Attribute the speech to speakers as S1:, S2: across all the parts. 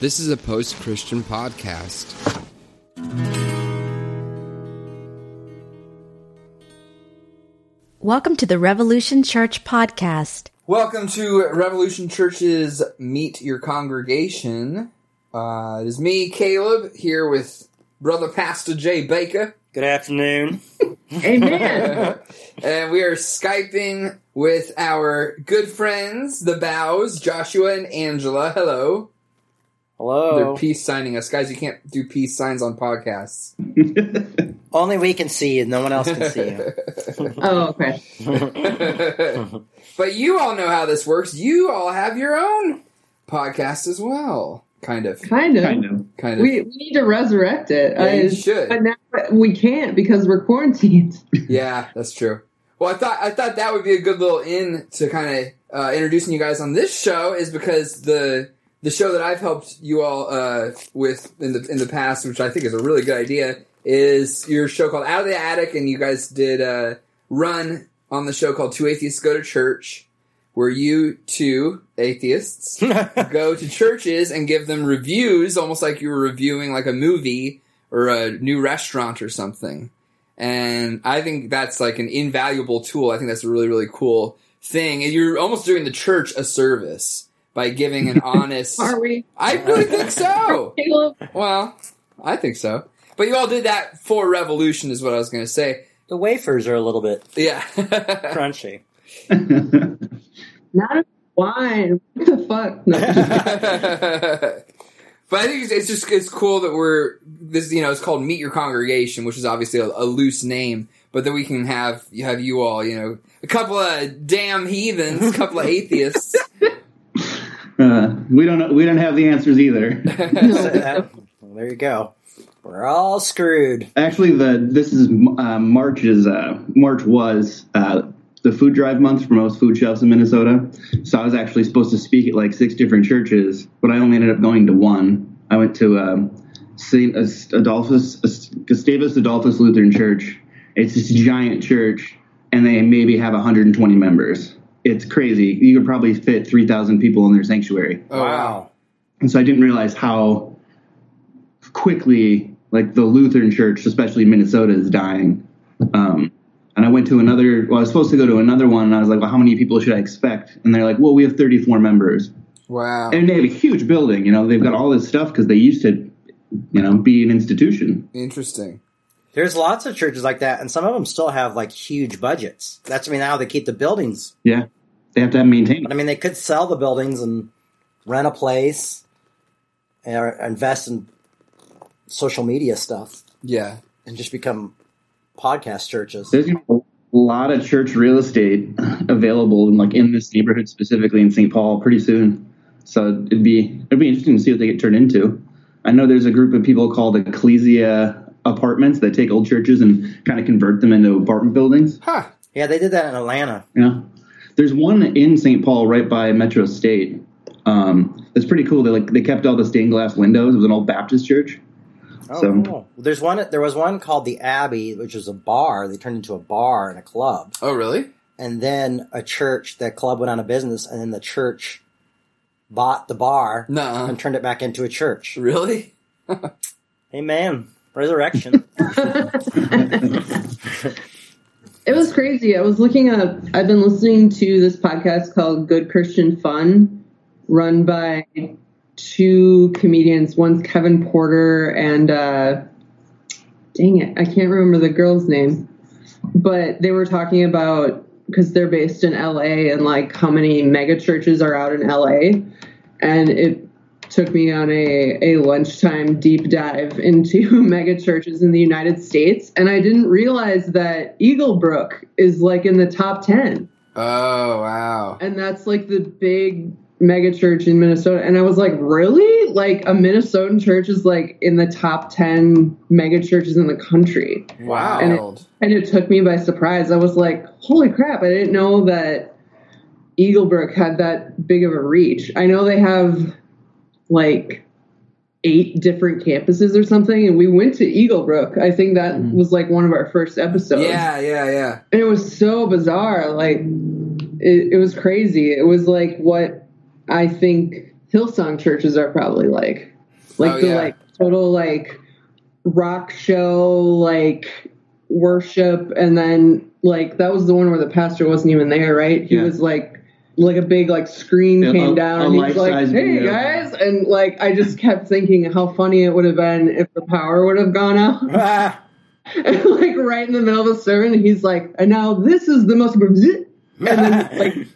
S1: This is a post Christian podcast.
S2: Welcome to the Revolution Church podcast.
S1: Welcome to Revolution Church's Meet Your Congregation. Uh, it is me, Caleb, here with Brother Pastor Jay Baker.
S3: Good afternoon.
S4: Amen.
S1: and we are Skyping with our good friends, the Bows, Joshua and Angela. Hello. They're peace signing us. Guys, you can't do peace signs on podcasts.
S3: Only we can see you. No one else can see you.
S4: oh, okay.
S1: but you all know how this works. You all have your own podcast as well. Kind of.
S4: Kind of.
S5: Kind of.
S1: Kind of.
S4: We, we need to resurrect it.
S1: Yeah, you
S4: I-
S1: should.
S4: But now we can't because we're quarantined.
S1: Yeah, that's true. Well, I thought I thought that would be a good little in to kind of uh, introducing you guys on this show is because the the show that I've helped you all uh, with in the in the past, which I think is a really good idea, is your show called Out of the Attic, and you guys did uh, run on the show called Two Atheists Go to Church, where you two atheists go to churches and give them reviews, almost like you were reviewing like a movie or a new restaurant or something. And I think that's like an invaluable tool. I think that's a really, really cool thing. And you're almost doing the church a service by giving an honest.
S4: Are we?
S1: I really think so. Well, I think so. But you all did that for Revolution, is what I was going to say.
S3: the wafers are a little bit
S1: Yeah.
S3: crunchy.
S4: Not a wine. What the fuck? No.
S1: but I think it's, it's just it's cool that we're this. You know, it's called Meet Your Congregation, which is obviously a, a loose name, but that we can have you have you all. You know, a couple of damn heathens, a couple of atheists.
S5: Uh, we don't know, we don't have the answers either.
S3: So well, there you go. We're all screwed.
S5: Actually, the this is uh, March's uh, March was uh, the food drive month for most food shelves in Minnesota. So I was actually supposed to speak at like six different churches, but I only ended up going to one. I went to um, Saint Adolphus Gustavus Adolphus Lutheran Church. It's this giant church, and they maybe have 120 members. It's crazy. You could probably fit 3,000 people in their sanctuary.
S1: Oh, wow.
S5: And so I didn't realize how quickly, like the Lutheran Church, especially Minnesota, is dying. Um, and I went to another. Well, I was supposed to go to another one, and I was like, "Well, how many people should I expect?" And they're like, "Well, we have 34 members,
S1: Wow.
S5: and they have a huge building. You know, they've got all this stuff because they used to, you know, be an institution."
S1: Interesting.
S3: There's lots of churches like that, and some of them still have like huge budgets. That's I mean how they keep the buildings.
S5: Yeah, they have to maintain. maintained.
S3: But I mean they could sell the buildings and rent a place, or invest in social media stuff,
S1: Yeah.
S3: and just become podcast churches.
S5: There's a lot of church real estate available, in, like in this neighborhood specifically in St. Paul, pretty soon. So it'd be it'd be interesting to see what they get turned into. I know there's a group of people called Ecclesia Apartments that take old churches and kind of convert them into apartment buildings.
S1: Huh.
S3: Yeah, they did that in Atlanta.
S5: Yeah, there's one in St. Paul right by Metro State. Um, it's pretty cool. They like they kept all the stained glass windows. It was an old Baptist church.
S3: Oh,
S5: So-
S3: cool. There's one. There was one called the Abbey, which was a bar. They turned into a bar and a club,
S1: Oh, really?
S3: and then a church. That club went out of business, and then the church bought the bar
S1: Nuh-uh.
S3: and turned it back into a church.
S1: Really?
S3: Amen. Resurrection.
S4: It was crazy. I was looking up, I've been listening to this podcast called Good Christian Fun, run by two comedians. One's Kevin Porter and, uh, dang it, I can't remember the girl's name. But they were talking about, because they're based in LA and like how many mega churches are out in LA. And it took me on a, a lunchtime deep dive into mega churches in the United States. And I didn't realize that Eaglebrook is like in the top 10.
S1: Oh, wow.
S4: And that's like the big mega church in Minnesota. And I was like, really? Like a Minnesotan church is like in the top 10 mega churches in the country.
S1: Wow.
S4: And And it took me by surprise. I was like, holy crap, I didn't know that Eaglebrook had that big of a reach. I know they have like eight different campuses or something, and we went to Eaglebrook. I think that hmm. was like one of our first episodes.
S1: yeah, yeah, yeah.
S4: And it was so bizarre. Like, it, it was crazy. It was like what I think Hillsong churches are probably like. Like
S1: Oh,
S4: the
S1: yeah.
S4: like total like rock show like worship and then like that was the one where the pastor wasn't even there, right? He
S5: Yeah.
S4: was like like a big like screen
S5: Yeah,
S4: came
S5: a-
S4: down
S5: a
S4: and he's like, "Hey
S5: video.
S4: guys," and like I just kept thinking how funny it would have been if the power would have gone out.
S3: Ah,
S4: And like right in the middle of the sermon, he's like, and now this is the most, and then like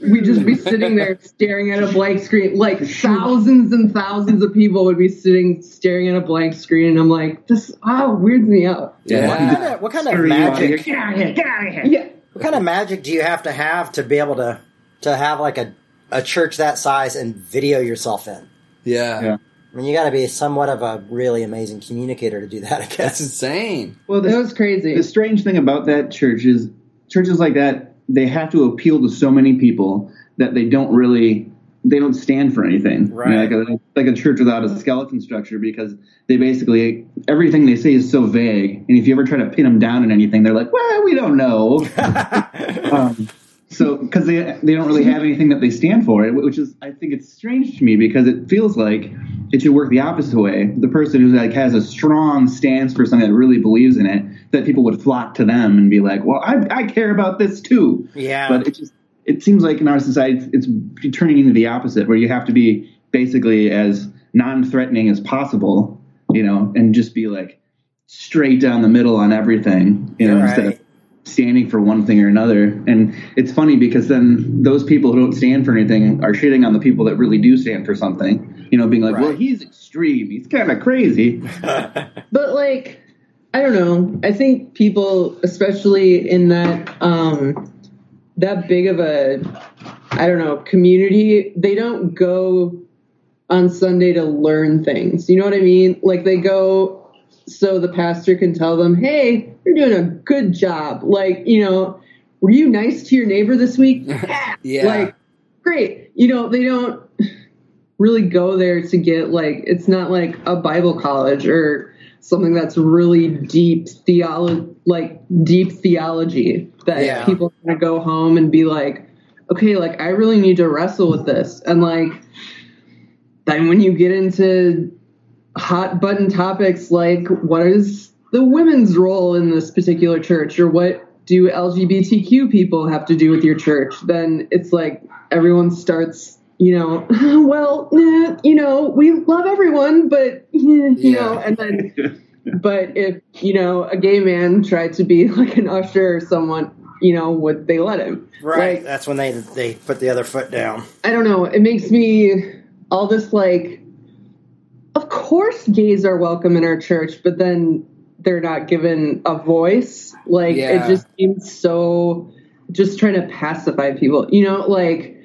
S4: we just be sitting there staring at a blank screen. Like thousands and thousands of people would be sitting staring at a blank screen, and I'm like, this oh weirds me out.
S3: what kind
S1: Yeah.
S3: of, what kind of
S5: Screw you out of
S3: magic?
S5: Get out of here! Get out of here!
S4: Yeah,
S3: What kind of magic do you have to have to be able to to have like a a church that size and video yourself in?
S1: Yeah.
S5: Yeah.
S3: I mean, you got to be somewhat of a really amazing communicator to do that. I
S1: That's insane.
S5: Well,
S4: it
S5: the,
S4: was crazy.
S5: the strange thing about that church is churches like that they have to appeal to so many people that they don't really they don't stand for anything. I mean,
S3: Right.
S5: like a like a church without a skeleton structure because they basically everything they say is so vague, and if you ever try to pin them down in anything, they're like, "Well, we don't know." um, so because they they don't really have anything that they stand for, which is I think it's strange to me because it feels like it should work the opposite way. The person who like has a strong stance for something that really believes in it, that people would flock to them and be like, "Well, I I care about this too."
S3: Yeah.
S5: But it just it seems like in our society it's, it's turning into the opposite, where you have to be basically as non-threatening as possible, you know, and just be like straight down the middle on everything, you know, instead of standing for one thing or another. And it's funny because then those people who don't stand for anything are shitting on the people that really do stand for something. You know, being like, well, he's extreme. He's kind of crazy.
S4: But like, I don't know. I think people, especially in that um, that big of a, I don't know, community, they don't go on Sunday to learn things. You know what I mean? Like they go so the pastor can tell them, "Hey, you're doing a good job." Like, you know, were you nice to your neighbor this week?
S1: Yeah.
S4: Like, great. You know, they don't really go there to get like it's not like a Bible college or something that's really deep theology like deep theology that
S3: Yeah.
S4: people are gonna go home and be like, okay, like I really need to wrestle with this. And like then when you get into hot button topics like what is the women's role in this particular church or what do LGBTQ people have to do with your church? Then it's like everyone starts, you know, well, eh, you know, we love everyone, but you
S1: Yeah.
S4: know, and then but if you know a gay man tried to be like an usher or someone, you know, would they let him?
S3: right.
S4: Like,
S3: That's when they they put the other foot down.
S4: I don't know. It makes me all this like, of course, gays are welcome in our church, but then they're not given a voice. Like
S1: Yeah.
S4: it just seems so, just trying to pacify people. You know, like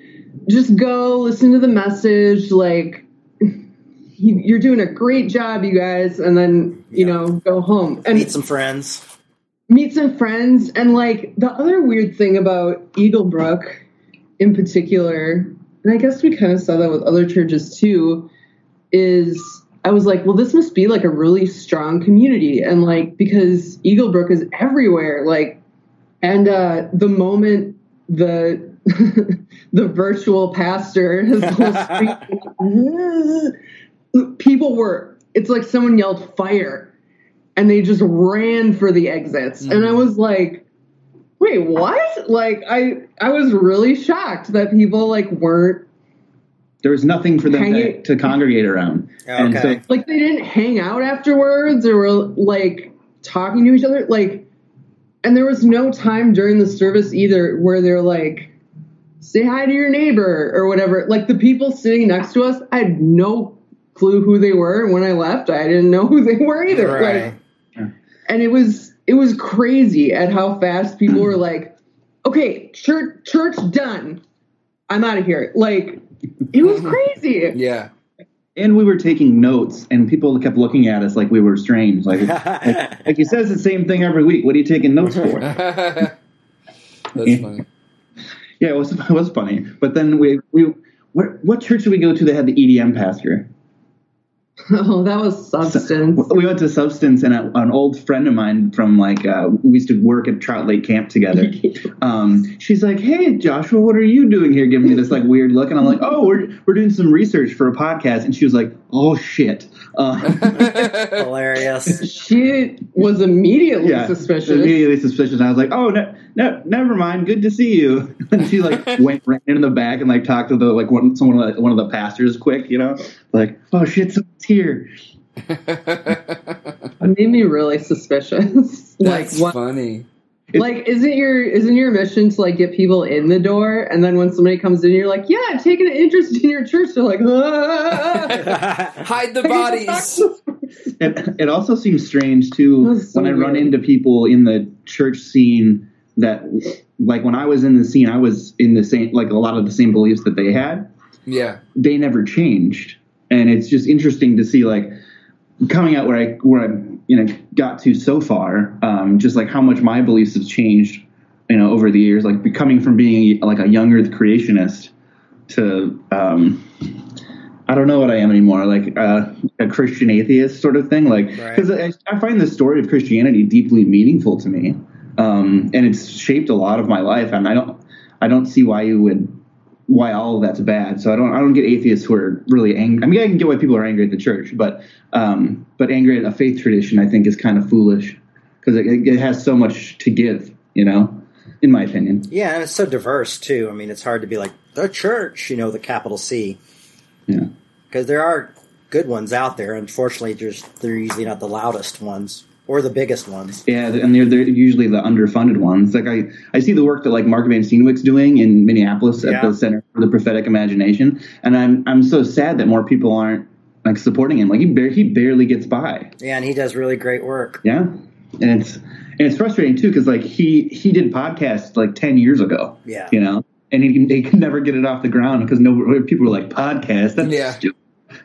S4: just go listen to the message. Like you, you're doing a great job, you guys, and then you
S3: Yeah.
S4: know go home and
S3: Meet some friends.
S4: meet some friends and like the other weird thing about Eaglebrook in particular, and I guess we kind of saw that with other churches too, is I was like, well, this must be like a really strong community, and like because Eaglebrook is everywhere, like, and uh, the moment the the virtual pastor, his whole street, people were. It's like someone yelled fire, and they just ran for the exits, and I was like, wait, what? Like, I I was really shocked that people like weren't
S5: There was nothing for them to, to congregate around. And so
S4: like they didn't hang out afterwards or were like talking to each other? Like and there was no time during the service either where they're like say hi to your neighbor or whatever. Like the people sitting next to us i had no clue who they were. And when i left i didn't know who they were either.
S3: Right.
S4: like and it was it was crazy at how fast people were like okay church church done. I'm out of here. Like it was crazy
S1: Yeah.
S5: and we were taking notes, and people kept looking at us like we were strange. Like, like, like he says the same thing every week. What are you taking notes for?
S1: That's
S5: Yeah.
S1: funny.
S5: yeah, it was it was funny. But then we we what what church did we go to that had the EDM pastor?
S4: Oh, that was substance.
S5: we went to Substance, and a, an old friend of mine from like uh, we used to work at Trout Lake Camp together. Um, she's like, "Hey, Joshua, what are you doing here?" Giving me this like weird look, and I'm like, "Oh, we're we're doing some research for a podcast." And she was like, "Oh shit." Uh,
S3: Hilarious.
S4: She was immediately
S5: yeah,
S4: suspicious.
S5: Immediately suspicious. I was like, "Oh, no, no, never mind. Good to see you." And she like went ran in the back and like talked to the like one someone of the, one of the pastors quick, you know, like, "Oh shit, someone's here."
S4: It made me really suspicious. like
S1: That's
S4: what?
S1: funny.
S4: Like, isn't your isn't your mission to like get people in the door, and then when somebody comes in, you're like, yeah, I'm taking an interest in your church. They're like, ah.
S1: Hide the bodies.
S5: It, it also seems strange too
S4: That's so
S5: when I run into people in the church scene that, like when I was in the scene, I was in the same, like a lot of the same beliefs that they had.
S1: Yeah.
S5: They never changed, and it's just interesting to see like coming out where I where I you know got to so far, um, just like how much my beliefs have changed, you know, over the years. Like becoming from being like a young Earth creationist to um, I don't know what I am anymore, like uh, a Christian atheist sort of thing. Like,
S3: Right.
S5: because I, I find the story of Christianity deeply meaningful to me, um, and it's shaped a lot of my life. And I don't, I don't see why you would, why all of that's bad. So I don't, I don't get atheists who are really angry. I mean, I can get why people are angry at the church, but, um, but angry at a faith tradition, I think, is kind of foolish because it, it has so much to give. You know, in my opinion.
S3: yeah, and it's so diverse too. I mean, it's hard to be like the church, you know, the capital C,
S5: Yeah.
S3: because there are good ones out there. Unfortunately, they're usually not the loudest ones or the biggest ones.
S5: Yeah, and they're they're usually the underfunded ones. Like I, I see the work that like Mark Van Steenwyk's doing in Minneapolis at
S3: Yeah.
S5: the Center for the Prophetic Imagination, and I'm I'm so sad that more people aren't like supporting him. Like he bar- he barely gets by.
S3: Yeah, and he does really great work.
S5: Yeah, and it's and it's frustrating too because like he he did podcasts like ten years ago.
S3: Yeah.
S5: you know, and he he could never get it off the ground because no people were like podcast. That's
S1: Yeah.
S5: stupid.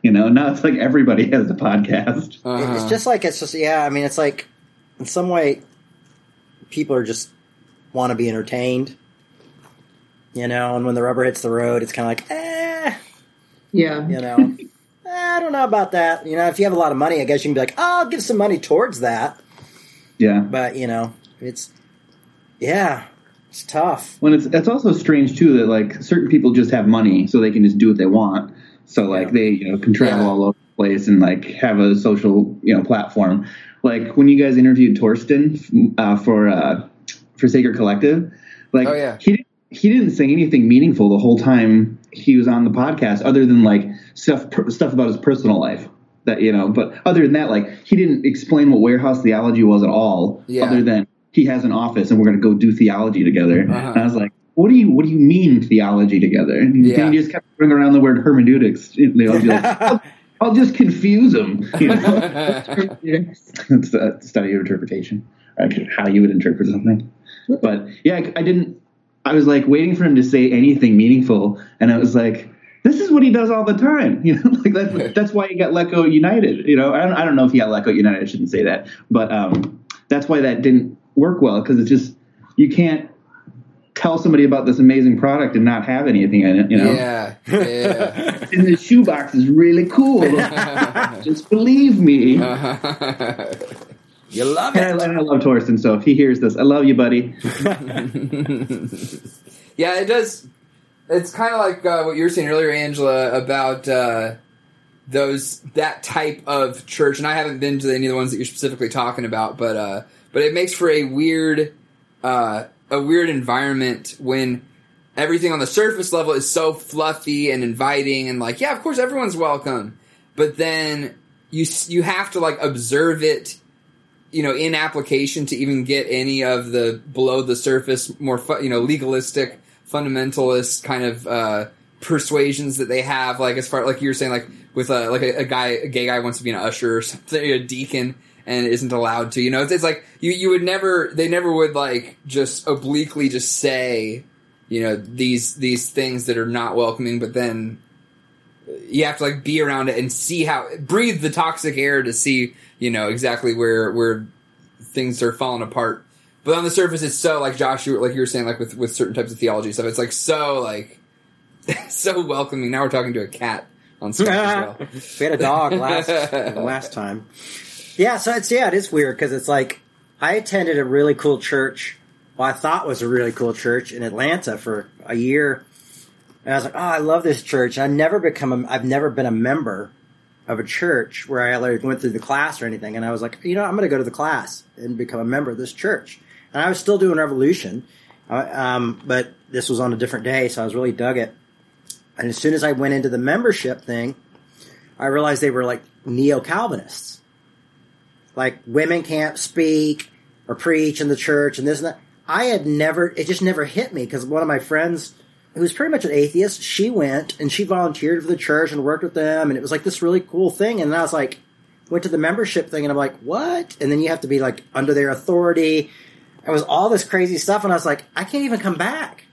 S5: You know, now it's like everybody has a podcast.
S1: Uh-huh.
S3: It's just like it's just yeah. I mean, it's like in some way, people are just want to be entertained, you know. And when the rubber hits the road, it's kind of like, eh,
S4: yeah.
S3: you know, "Eh, I don't know about that. You know, if you have a lot of money, I guess you can be like, oh, I'll give some money towards that.
S5: Yeah,
S3: But you know, it's yeah, it's tough.
S5: When it's it's also strange too that like certain people just have money so they can just do what they want. So like
S3: Yeah.
S5: they you know can travel
S1: Yeah.
S5: all over the place and like have a social you know platform. Like when you guys interviewed Torsten uh, for uh, for Sacred Collective, like
S1: Oh, yeah.
S5: he didn't- he didn't say anything meaningful the whole time he was on the podcast, other than like stuff stuff about his personal life. That you know, but other than that, like he didn't explain what warehouse theology was at all.
S1: Yeah.
S5: Other than he has an office and we're going to go do theology together.
S1: Uh-huh.
S5: And I was like, what do you what do you mean theology together? And
S1: Yeah.
S5: just kept bringing around the word hermeneutics. You know, be like, I'll, I'll just confuse them. You know? it's a study of interpretation, how you would interpret something. But yeah, I, I didn't. I was like waiting for him to say anything meaningful, and I was like, "This is what he does all the time." You know, like that's that's why he got let go United. You know, I don't, I don't know if he got let go United. I shouldn't say that, but um, that's why that didn't work well because it's just you can't tell somebody about this amazing product and not have anything in it. You know,
S1: yeah. Yeah.
S5: and the shoebox is really cool. just believe me.
S3: You love
S5: And I, and I love Torsten, so if he hears this, I love you, buddy.
S1: Yeah, it does. It's kind of like uh, what you were saying earlier, Angela, about uh, those that type of church. And I haven't been to any of the ones that you're specifically talking about, but uh, but it makes for a weird uh, a weird environment when everything on the surface level is so fluffy and inviting and like, yeah, of course everyone's welcome, but then you you have to like observe it you know, in application to even get any of the below the surface, more fu- you know, legalistic, fundamentalist kind of uh, persuasions that they have. Like as far like you were saying, like with a like a, a guy, a gay guy wants to be an usher or something, a deacon, and isn't allowed to. You know, it's, it's like you you would never, they never would like just obliquely just say, you know, these these things that are not welcoming, but then you have to like be around it and see how breathe the toxic air to see you know exactly where where things are falling apart but on the surface it's so like josh you, like you were saying like with with certain types of theology stuff it's like so like so welcoming now we're talking to a cat on Smash as well.
S3: we had a dog last last time. Yeah, so it's yeah, it is weird because it's like I attended a really cool church. Well, I thought was a really cool church in Atlanta for a year, and I was like, oh, I love this church. I've never become a, I've never been a member of a church where I like went through the class or anything, and I was like, you know, I'm going to go to the class and become a member of this church. And I was still doing Revolution, uh, um, but this was on a different day, so I was really dug it. And as soon as I went into the membership thing, I realized they were like neo Calvinists. Like women can't speak or preach in the church and this and that. I had never, it just never hit me because one of my friends who was pretty much an atheist, she went and she volunteered for the church and worked with them. And it was like this really cool thing. And I was like, went to the membership thing and I'm like, what? And then you have to be like under their authority. It was all this crazy stuff. And I was like, I can't even come back.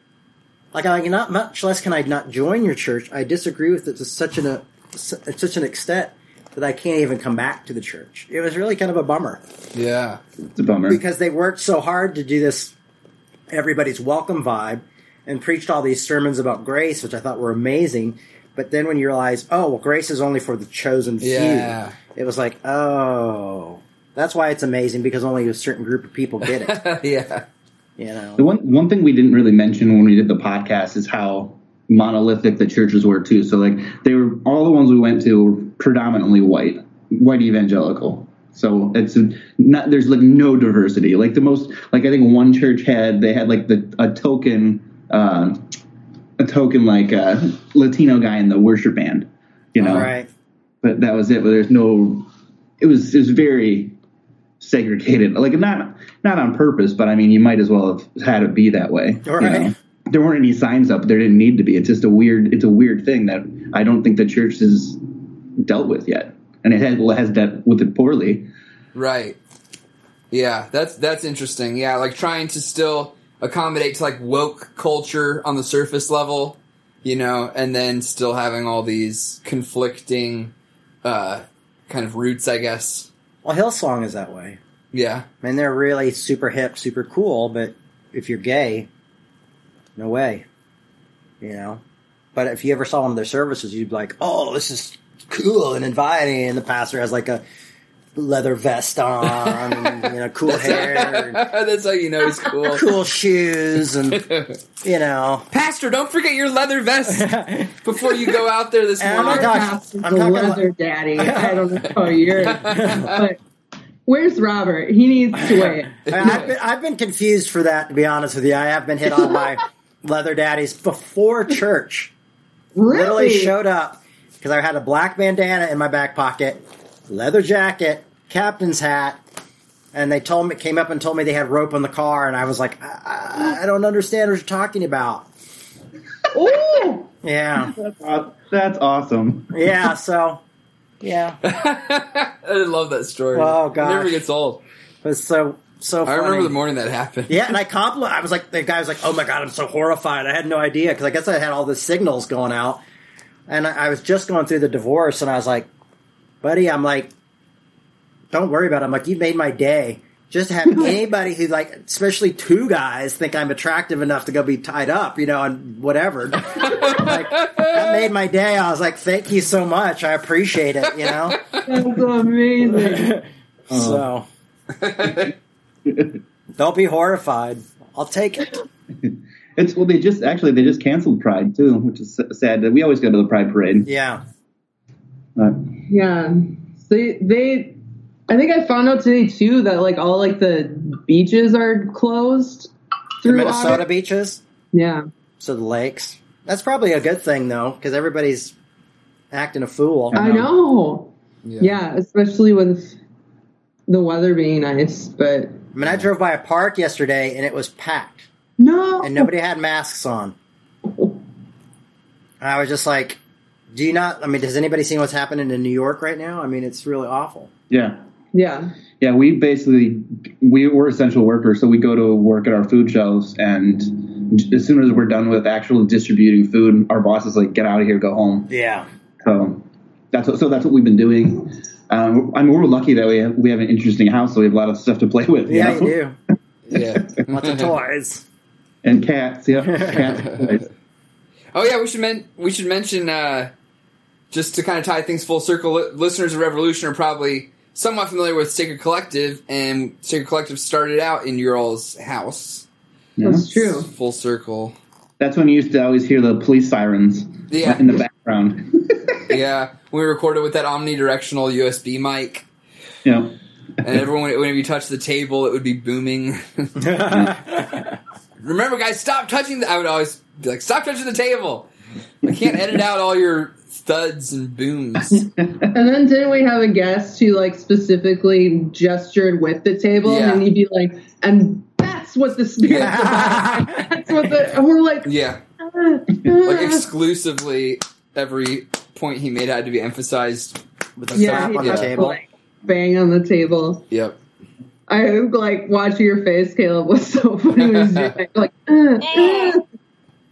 S3: Like, I not much less can I not join your church. I disagree with it to such an, uh, a, such an extent that I can't even come back to the church. It was really kind of a bummer
S1: Yeah.
S5: It's a bummer.
S3: because they worked so hard to do this everybody's welcome vibe and preached all these sermons about grace, which I thought were amazing. But then when you realize, oh, well, grace is only for the chosen few,
S1: Yeah.
S3: it was like, oh, that's why it's amazing because only a certain group of people get it.
S1: yeah.
S3: you know,
S5: The one one thing we didn't really mention when we did the podcast is how monolithic the churches were too. So like they were all the ones we went to were predominantly white, white evangelical. So it's not there's like no diversity. Like the most like I think one church had they had like the a token uh, a token like uh, Latino guy in the worship band, you know.
S3: all right.
S5: But that was it. But there's no. It was it was very segregated. Like not not on purpose, but I mean you might as well have had it be that way. you
S3: Right.
S5: know? There weren't any signs up. There didn't need to be. It's just a weird. It's a weird thing that I don't think the church has dealt with yet, and it has, well, it has dealt with it poorly.
S1: Right. Yeah, that's that's interesting. Yeah, like trying to still accommodate to like woke culture on the surface level, you know, and then still having all these conflicting uh kind of roots, I guess.
S3: Well, Hillsong is that way.
S1: Yeah.
S3: I mean, they're really super hip, super cool, but if you're gay, no way. You know? But if you ever saw one of their services, you'd be like, oh, this is cool and inviting. And the pastor has like a leather vest on, and, you know, cool hair, and
S1: that's how you know he's cool.
S3: cool shoes, and, you know.
S1: Pastor, don't forget your leather vest before you go out there this
S3: oh
S1: morning.
S3: not
S4: Our
S3: talking-
S4: house is
S3: I'm
S4: the leather
S3: about-
S4: daddy. I don't know how yours, but where's Robert? He needs to wait.
S3: I- I've been, I've been confused for that, to be honest with you. I have been hit on by leather daddies before church. literally
S4: Really?
S3: showed up because I had a black bandana in my back pocket, leather jacket, captain's hat, and they told me came up and told me they had rope in the car, and I was like, I, I- I don't understand what you're talking about.
S4: Ooh,
S3: Yeah,
S5: Uh, that's awesome.
S3: yeah. So, yeah,
S1: I love that story.
S3: Oh, god,
S1: never gets old.
S3: it was so so.
S1: I remember the morning that happened.
S3: Yeah, and I compliment. I was like, the guy was like, "Oh my god, I'm so horrified. I had no idea because I guess I had all the signals going out, and I, I was just going through the divorce, and I was like, buddy, I'm like, don't worry about it. I'm like, you made my day. Just to have anybody who like, especially two guys, think I'm attractive enough to go be tied up, you know, and whatever. like, that made my day. I was like, thank you so much. I appreciate it. You know,
S4: that's amazing.
S3: so don't be horrified. I'll take it.
S5: It's well, they just actually they just canceled Pride too, which is sad. That we always go to the Pride parade.
S3: Yeah.
S5: Uh,
S4: Yeah. They they I think I found out today too that like all like the beaches are closed
S3: The
S4: through
S3: Minnesota
S4: August.
S3: beaches,
S4: Yeah.
S3: so the lakes. That's probably a good thing though, because everybody's acting a fool.
S4: I know.
S1: Yeah.
S4: Yeah, especially with the weather being nice, but
S3: I mean, I drove by a park yesterday and it was packed,
S4: no.
S3: and nobody had masks on. And I was just like, "Do you not? I mean, does anybody see what's happening in New York right now? I mean, it's really awful."
S5: yeah,
S4: Yeah.
S5: yeah. We basically we were essential workers, so we go to work at our food shelves, and as soon as we're done with actually distributing food, our boss is like, "Get out of here, go home."
S3: Yeah.
S5: So that's what, so that's what we've been doing. Um, I mean, we're lucky that we have, we have an interesting house, so we have a lot of stuff to play with.
S3: Yeah,
S5: know?
S3: you do.
S1: Yeah.
S3: Lots of toys.
S5: And cats. Yeah, cats.
S1: Oh yeah, we should men- we should mention uh, just to kind of tie things full circle, li- listeners of Revolution are probably somewhat familiar with Sacred Collective, and Sacred Collective started out in your all's house.
S4: That's true.
S1: Full circle.
S5: That's when you used to always hear the police sirens
S1: Yeah.
S5: in the background.
S1: Yeah, we recorded with that omnidirectional USB mic,
S5: you know,
S1: and everyone, whenever you touch the table, it would be booming. Remember, guys, stop touching. The, I would always be like, "Stop touching the table." I can't edit out all your thuds and booms.
S4: And then didn't we have a guest who like specifically gestured with the table
S1: Yeah.
S4: and he'd be like, and that's what the spirit. that's what the and we're like,
S1: Yeah,
S4: "Ah,
S1: like
S4: ah."
S1: exclusively every point he made had to be emphasized.
S3: With the
S4: yeah,
S3: slap on the table.
S4: like, bang on the table.
S1: Yep.
S4: I like watching your face, Caleb, was so funny. Was doing it. like, ah,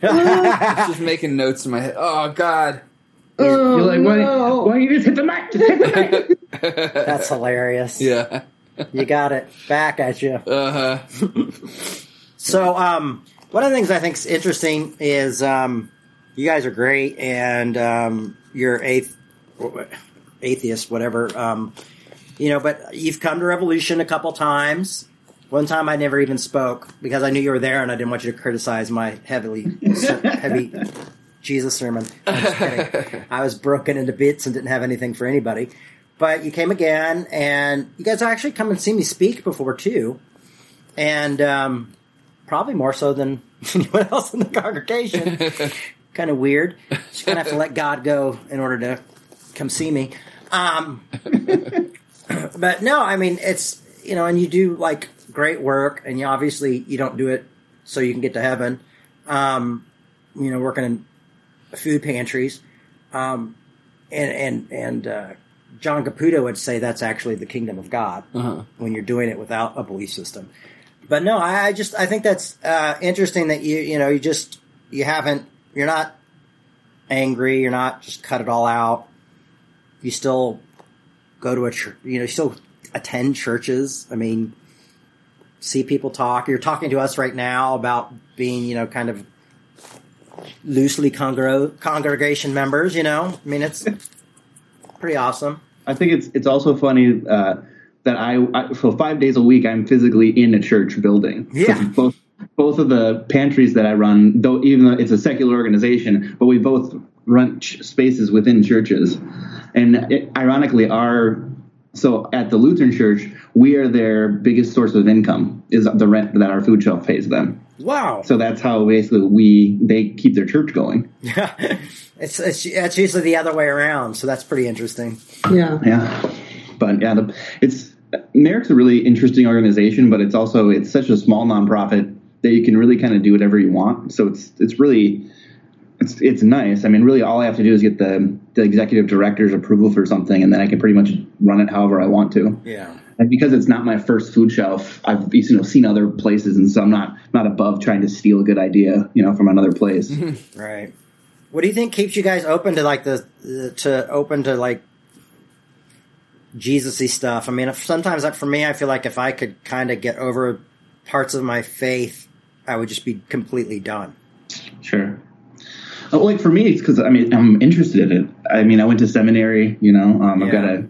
S4: ah,
S1: Just making notes in my head. Oh God.
S4: oh,
S5: you're like, why,
S4: no.
S5: why you just hit the mic? Just hit the mic.
S3: That's hilarious.
S1: yeah.
S3: You got it. Back at you.
S1: Uh huh.
S3: So, um, one of the things I think is interesting is um, you guys are great, and um, you're ath- atheist, whatever. Um, you know, but you've come to Revolution a couple times. One time I never even spoke because I knew you were there, and I didn't want you to criticize my heavily heavy Jesus sermon. I'm just kidding. I was broken into bits and didn't have anything for anybody. But you came again, and you guys actually come and see me speak before too, and um, probably more so than anyone else in the congregation. kind of weird. Just gonna have to let God go in order to come see me. Um, but no, I mean it's you know, and you do like great work, and you obviously you don't do it so you can get to heaven. Um, you know, working in food pantries, um, and and and uh, John Caputo would say that's actually the kingdom of God
S1: Uh-huh.
S3: when you're doing it without a belief system. But no, I, I just I think that's uh, interesting that you you know you just you haven't you're not angry you're not just cut it all out. You still go to a church, you know you still attend churches. I mean, see people talk. You're talking to us right now about being you know kind of loosely congre- congregation members. You know, I mean it's pretty awesome.
S5: I think it's it's also funny uh, that I, I so five days a week I'm physically in a church building.
S3: Yeah.
S5: both both of the pantries that I run, though even though it's a secular organization, but we both run ch- spaces within churches, and it, ironically, our so at the Lutheran Church, we are their biggest source of income is the rent that our food shelf pays them.
S3: Wow.
S5: So that's how basically we they keep their church going.
S3: it's, it's it's usually the other way around, so that's pretty interesting.
S4: Yeah.
S5: Yeah, but yeah, the, it's Merrick's a really interesting organization, but it's also it's such a small nonprofit that you can really kind of do whatever you want. So it's it's really it's it's nice. I mean, really, all I have to do is get the the executive director's approval for something, and then I can pretty much run it however I want to.
S3: Yeah.
S5: And because it's not my first food shelf, I've you know seen other places, and so I'm not not above trying to steal a good idea, you know, from another place.
S3: Right. What do you think keeps you guys open to like the, to open to like Jesus-y stuff? I mean, if, sometimes like, for me, I feel like if I could kind of get over parts of my faith, I would just be completely done.
S5: Sure. Uh, like for me, it's because I mean I'm interested in it. I mean I went to seminary. You know, um, I've got a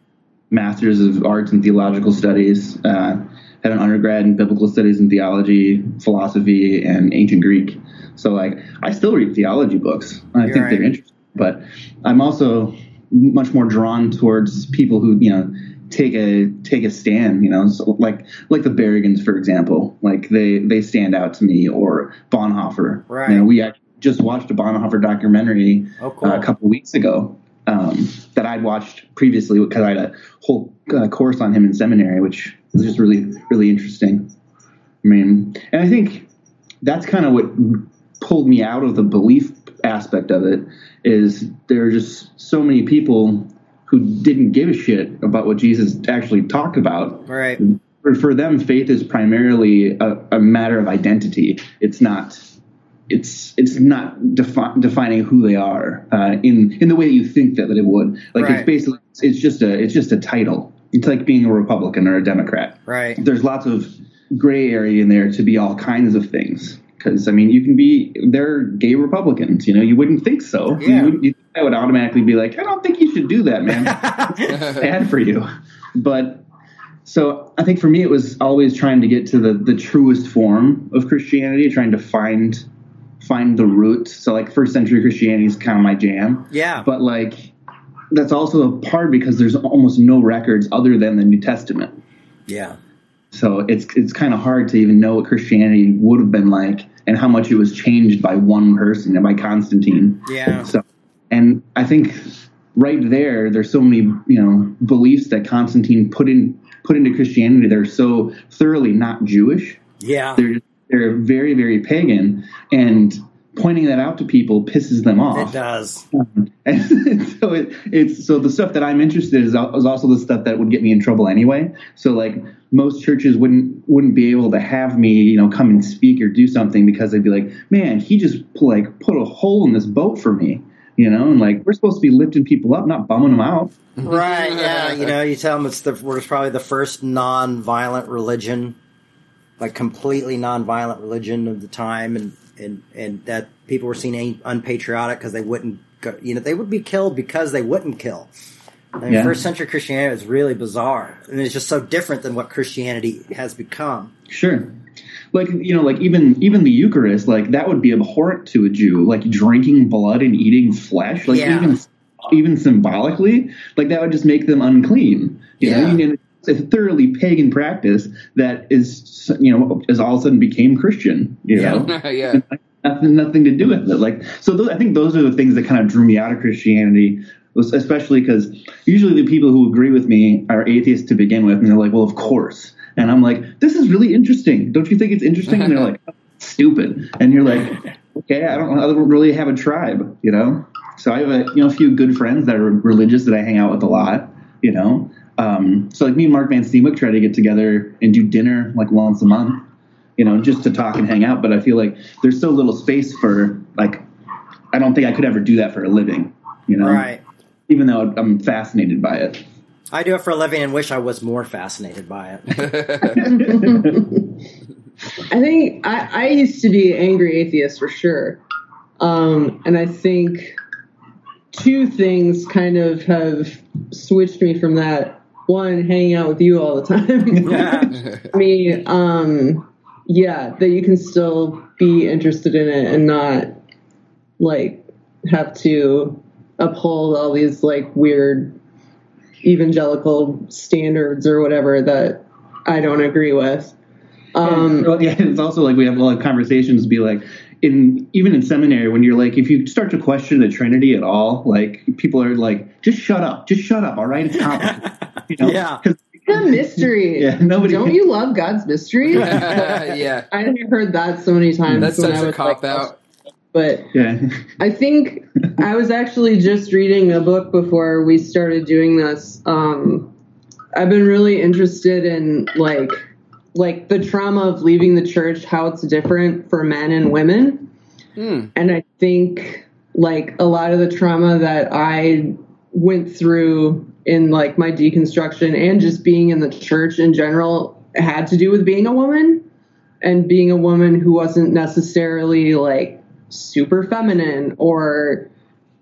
S5: master's of arts and theological studies. Uh, had an undergrad in biblical studies and theology, philosophy, and ancient Greek. So like I still read theology books. I
S3: You're
S5: think
S3: right.
S5: they're interesting, but I'm also much more drawn towards people who you know take a take a stand. You know, so like like the Berrigans, for example. Like they they stand out to me, or Bonhoeffer.
S3: Right.
S5: You know, we actually just watched a Bonhoeffer documentary
S3: Oh, cool.
S5: uh, a couple weeks ago um, that I'd watched previously because I had a whole uh, course on him in seminary, which was just really really interesting. I mean, and I think that's kind of what pulled me out of the belief aspect of it is there are just so many people who didn't give a shit about what Jesus actually talked about.
S3: Right.
S5: For, for them, faith is primarily a, a matter of identity. It's not. It's it's not defi- defining who they are uh, in in the way that you think that, that it would. Like
S3: Right.
S5: it's basically it's just a it's just a title. It's like being a Republican or a Democrat
S3: Right.
S5: there's lots of gray area in there to be all kinds of things. Because I mean, you can be they're gay Republicans. You know, you wouldn't think so.
S3: Yeah.
S5: You wouldn't, you, I would automatically be like, I don't think you should do that, man. bad for you. But so I think for me, it was always trying to get to the the truest form of Christianity, trying to find find the roots. So like first century Christianity is kind of my jam.
S3: Yeah.
S5: But like that's also a part because there's almost no records other than the New Testament.
S3: yeah.
S5: So it's it's kind of hard to even know what Christianity would have been like and how much it was changed by one person and by Constantine.
S3: Yeah.
S5: So, and I think right there, there's so many you know beliefs that Constantine put in put into Christianity. They're so thoroughly not Jewish.
S3: Yeah.
S5: They're they're very very pagan, and pointing that out to people pisses them off.
S3: It does.
S5: Um, and so it, it's so the stuff that I'm interested in is, is also the stuff that would get me in trouble anyway. So like most churches wouldn't wouldn't be able to have me, you know, come and speak or do something because they'd be like, man, he just like put a hole in this boat for me, you know, and like we're supposed to be lifting people up, not bumming them out.
S3: Right. Yeah. You know, you tell them it's the we're probably the first non-violent religion, like completely non-violent religion of the time, and and and that people were seen unpatriotic because they wouldn't, go, you know, they would be killed because they wouldn't kill. I mean,
S5: Yeah.
S3: first century Christianity is really bizarre, and it's just so different than what Christianity has become.
S5: Sure. Like you know, like even even the Eucharist, like that would be abhorrent to a Jew. Like drinking blood and eating flesh, like
S3: Yeah.
S5: even even symbolically, like that would just make them unclean. You
S1: Yeah.
S5: know, and a thoroughly pagan practice that is you know, as all of a sudden became Christian. You
S3: Yeah.
S5: know,
S1: yeah.
S5: nothing nothing to do with it. Like so, those, I think those are the things that kind of drew me out of Christianity. Especially because usually the people who agree with me are atheists to begin with, and they're like, "Well, of course." And I'm like, "This is really interesting. Don't you think it's interesting?" And they're like, oh, "Stupid." And you're like, "Okay, I don't, I don't really have a tribe, you know." So I have a you know a few good friends that are religious that I hang out with a lot, you know. Um, so like me and Mark Van Steenwyk try to get together and do dinner like once a month you know, just to talk and hang out. But I feel like there's so little space for like, I don't think I could ever do that for a living, you know,
S3: Right.
S5: even though I'm fascinated by it.
S3: I do it for a living and wish I was more fascinated by it.
S4: I think I, I used to be an angry atheist for sure. Um, and I think two things kind of have switched me from that. One, hanging out with you all the time. I mean, um, yeah, that you can still be interested in it and not like have to uphold all these like weird evangelical standards or whatever that I don't agree with. Um,
S5: Well, yeah, it's also like we have a lot of conversations be like, in even in seminary when you're like if you start to question the Trinity at all, like people are like, just shut up, just shut up, all right, it's complicated. You know?
S3: Yeah.
S5: 'Cause-
S4: the mystery.
S5: Yeah, nobody-
S4: Don't you love God's mystery?
S1: yeah.
S4: I've heard that so many times.
S1: That's
S4: when
S1: such
S4: I
S1: a
S4: was,
S1: cop
S4: like,
S1: out.
S4: But
S5: yeah.
S4: I think I was actually just reading a book before we started doing this. Um, I've been really interested in like like the trauma of leaving the church, how it's different for men and women.
S1: Hmm.
S4: And I think like a lot of the trauma that I went through in like my deconstruction and just being in the church in general had to do with being a woman and being a woman who wasn't necessarily like super feminine or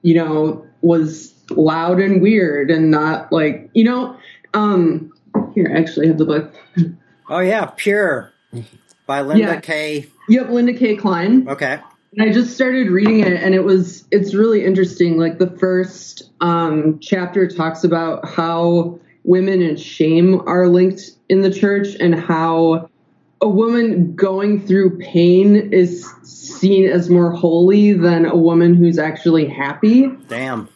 S4: you know was loud and weird and not like you know um here I actually have the book
S3: Oh yeah, Pure by Linda
S4: Yeah.
S3: K.
S4: yep linda k klein
S3: Okay.
S4: and I just started reading it, and it was it's really interesting. Like the first um, chapter talks about how women and shame are linked in the church, and how a woman going through pain is seen as more holy than a woman who's actually happy.
S3: Damn.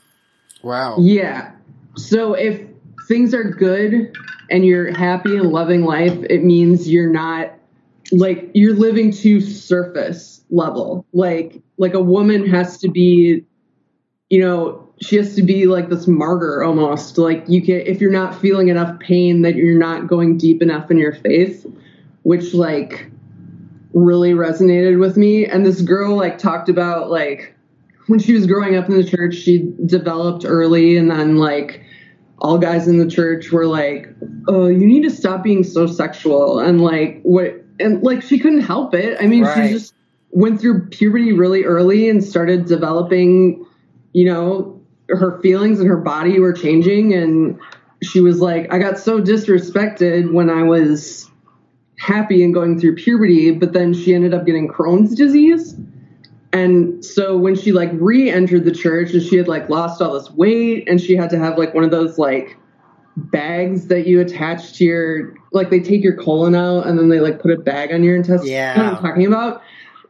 S1: Wow.
S4: Yeah. So if things are good and you're happy and loving life, it means you're not like you're living to surface level. Like like a woman has to be you know, she has to be like this martyr almost. Like you can if you're not feeling enough pain that you're not going deep enough in your faith, which like really resonated with me. And this girl like talked about like when she was growing up in the church, she developed early, and then like all guys in the church were like, "Oh, you need to stop being so sexual," and like what, and like she couldn't help it. I mean,
S3: Right.
S4: she just went through puberty really early and started developing, you know, her feelings and her body were changing and she was like, I got so disrespected when I was happy and going through puberty, but then she ended up getting Crohn's disease. And so when she like re-entered the church and she had like lost all this weight and she had to have like one of those like bags that you attach to your like they take your colon out and then they like put a bag on your intestines.
S3: Yeah.
S4: You know what I'm talking about?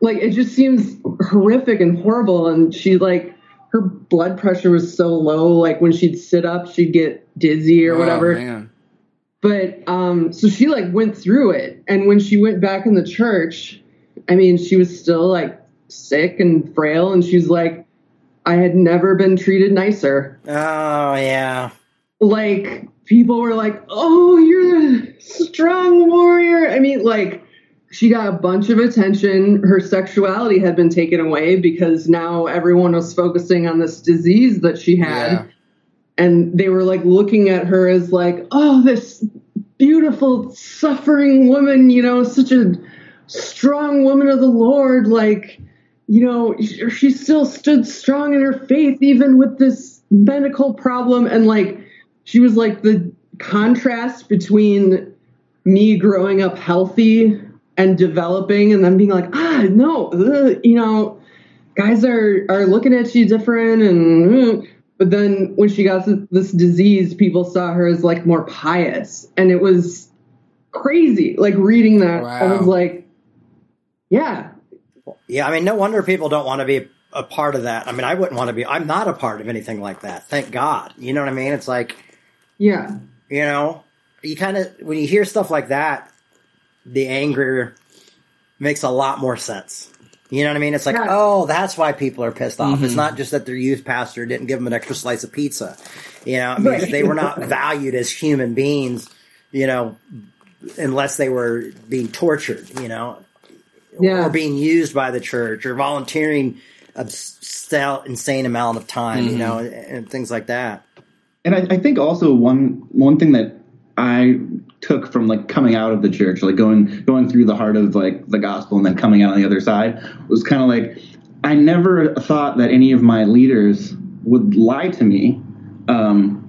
S4: Like it just seems horrific and horrible and she like her blood pressure was so low like when she'd sit up she'd get dizzy or
S1: Oh,
S4: whatever
S1: man.
S4: but um so she like went through it and when she went back in the church i mean she was still like sick and frail and she's like i had never been treated nicer.
S3: Oh yeah.
S4: like people were like oh you're a strong warrior. I mean like she got a bunch of attention. Her sexuality had been taken away because now everyone was focusing on this disease that she had.
S1: Yeah.
S4: and they were like looking at her as like oh this beautiful suffering woman you know such a strong woman of the lord. Like you know she still stood strong in her faith even with this medical problem. And like she was like the contrast between me growing up healthy and developing and then being like ah no ugh, you know guys are are looking at you different and mm. but then when she got this- this disease people saw her as like more pious. And it was crazy like reading that i was like yeah
S3: Yeah, I mean, no wonder people don't want to be a part of that. I mean, I wouldn't want to be. I'm not a part of anything like that. Thank God. You know what I mean? It's like,
S4: yeah
S3: you know, you kind of when you hear stuff like that, the anger makes a lot more sense. You know what I mean? It's like,
S4: Yeah.
S3: oh, that's why people are pissed off. It's mm-hmm. not just that their youth pastor didn't give them an extra slice of pizza. You know, I mean,
S4: Right.
S3: they were not valued as human beings. You know, unless they were being tortured. You know,
S4: yeah
S3: or being used by the church or volunteering a s- insane amount of time, you know, and, and things like that.
S5: And I, I think also one one thing that I took from like coming out of the church, like going going through the heart of like the gospel and then coming out on the other side, was kind of like I never thought that any of my leaders would lie to me. Um,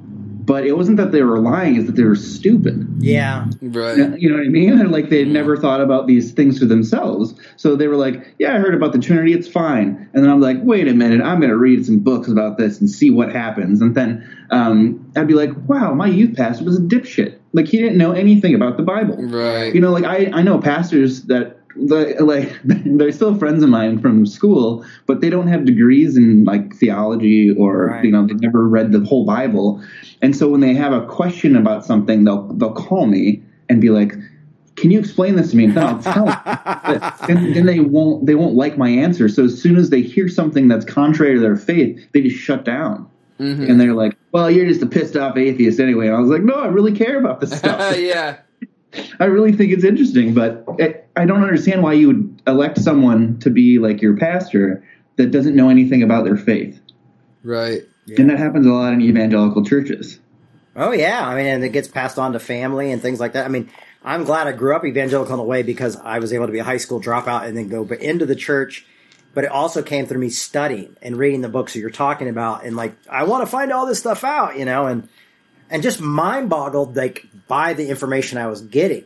S5: but it wasn't that they were lying; it's that they were stupid.
S3: Yeah.
S1: Right.
S5: You know what I mean? Like they had never thought about these things for themselves. So they were like, "Yeah, I heard about the Trinity. It's fine." And then I'm like, "Wait a minute. I'm going to read some books about this and see what happens." And then um, I'd be like, "Wow, my youth pastor was a dipshit. Like he didn't know anything about the Bible."
S1: Right.
S5: You know, like I I know pastors that the, like they're still friends of mine from school, but they don't have degrees in like theology or
S3: Right.
S5: you know they've never read the whole Bible, and so when they have a question about something, they'll they'll call me and be like, "Can you explain this to me?" And then I'll tell them. and then, then they won't they won't like my answer. So as soon as they hear something that's contrary to their faith, they just shut down.
S1: Mhm.
S5: And they're like, "Well, you're just a pissed off atheist anyway." And I was like, "No, I really care about this stuff."
S1: yeah.
S5: I really think it's interesting, but it, I don't understand why you would elect someone to be like your pastor that doesn't know anything about their faith.
S1: Right.
S5: And that happens a lot in evangelical churches.
S3: Oh yeah. I mean, and it gets passed on to family and things like that. I mean, I'm glad I grew up evangelical in a way because I was able to be a high school dropout and then go into the church. But it also came through me studying and reading the books that you're talking about, and like I want to find all this stuff out, you know, and and just mind boggled like by the information I was getting,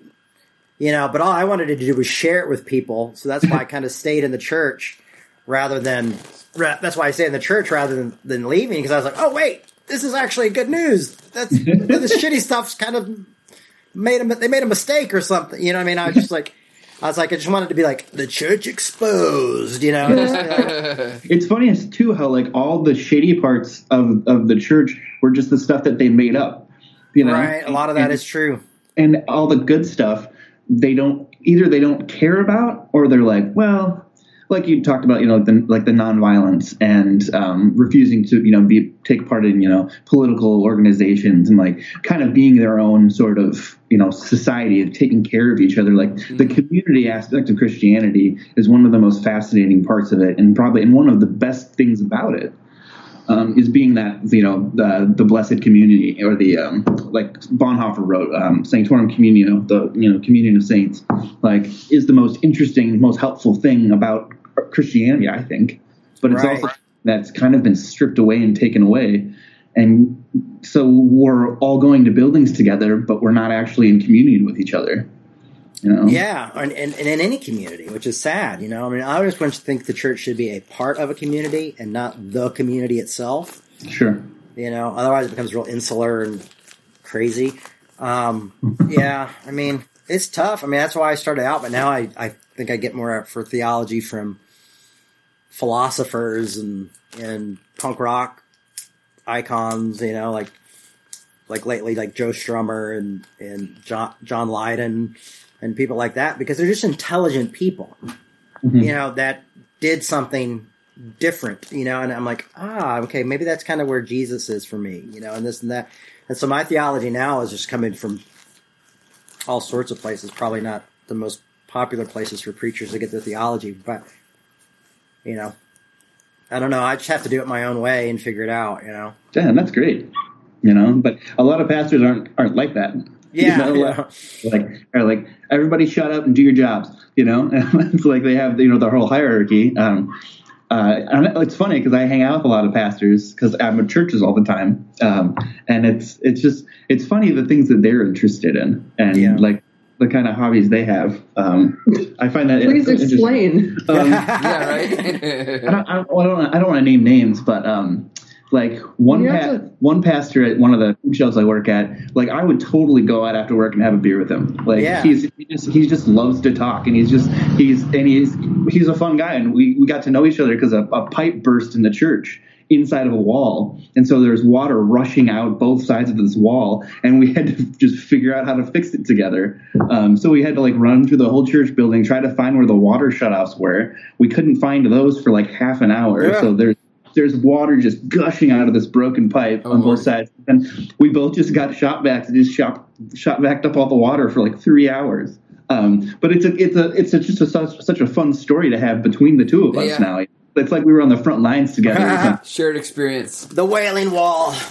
S3: you know. But all I wanted to do was share it with people, so that's why I kind of stayed in the church rather than that's why I stayed in the church rather than than leaving because I was like, oh wait, this is actually good news. That's this shitty stuff's kind of made a they made a mistake or something. You know what I mean? I was just like. I was like, I just wanted to be like the church exposed, you know. Uh, like,
S5: It's funny as too how like all the shady parts of, of the church were just the stuff that they made up. You know?
S3: right, a lot of that
S5: And-
S3: is true.
S5: and all the good stuff they don't either they don't care about or they're like well like you talked about you know the, like the nonviolence and um, refusing to you know be take part in you know political organizations and like kind of being their own sort of you know society of taking care of each other. Like the community aspect of christianity is one of the most fascinating parts of it and probably and one of the best things about it um, is being that you know the the blessed community or the um, like Bonhoeffer wrote um, Sanctorum Communio, the you know communion of saints, like is the most interesting, most helpful thing about Christianity, I think. But it's
S3: Right.
S5: also that's kind of been stripped away and taken away. And so we're all going to buildings together, but we're not actually in community with each other. You know?
S3: Yeah, and, and, and in any community, which is sad. You know, I mean, I always want to think the church should be a part of a community and not the community itself.
S5: Sure.
S3: You know, otherwise it becomes real insular and crazy. Um, yeah, I mean, it's tough. I mean, that's why I started out, but now I, I think I get more out for theology from philosophers and and punk rock icons. You know, like like lately, like Joe Strummer and and John John Lydon and people like that because they're just intelligent people.
S5: Mm-hmm.
S3: You know that did something different. You know, and I'm like, ah, okay, maybe that's kind of where Jesus is for me. You know, and this and that. And so my theology now is just coming from all sorts of places. Probably not the most popular places for preachers to get their theology, but you know, I don't know. I just have to do it my own way and figure it out. You know.
S5: Damn, that's great. You know, but a lot of pastors aren't aren't like that.
S3: Yeah,
S5: You know,
S3: yeah.
S5: like are like everybody shut up and do your jobs. You know, it's like they have you know the whole hierarchy. Um, uh, and it's funny because I hang out with a lot of pastors because I'm at churches all the time, um, and it's it's just it's funny the things that they're interested in and
S3: Yeah.
S5: like the kind of hobbies they have. Um, I find that
S4: Please
S5: interesting.
S4: explain.
S5: Um,
S1: yeah, right.
S5: I don't, I don't, well, I don't, I don't want to name names, but um, like one pa-
S4: to-
S5: one pastor at one of the food shelves I work at, like I would totally go out after work and have a beer with him. Like
S3: Yeah.
S5: he's he just he just loves to talk, and he's just he's and he's he's a fun guy, and we we got to know each other because a, a pipe burst in the church inside of a wall and so there's water rushing out both sides of this wall and we had to just figure out how to fix it together um, so we had to like run through the whole church building try to find where the water shutoffs were we couldn't find those for like half an hour
S3: Yeah.
S5: so there's there's water just gushing out of this broken pipe
S1: Oh,
S5: on
S1: Lord.
S5: both sides and we both just got shot back and just shot shot backed up all the water for like three hours um, but it's a it's a it's a, just a, such such a fun story to have between the two of us
S1: Yeah.
S5: now it's like we were on the front lines together.
S1: Shared experience.
S3: The Wailing Wall.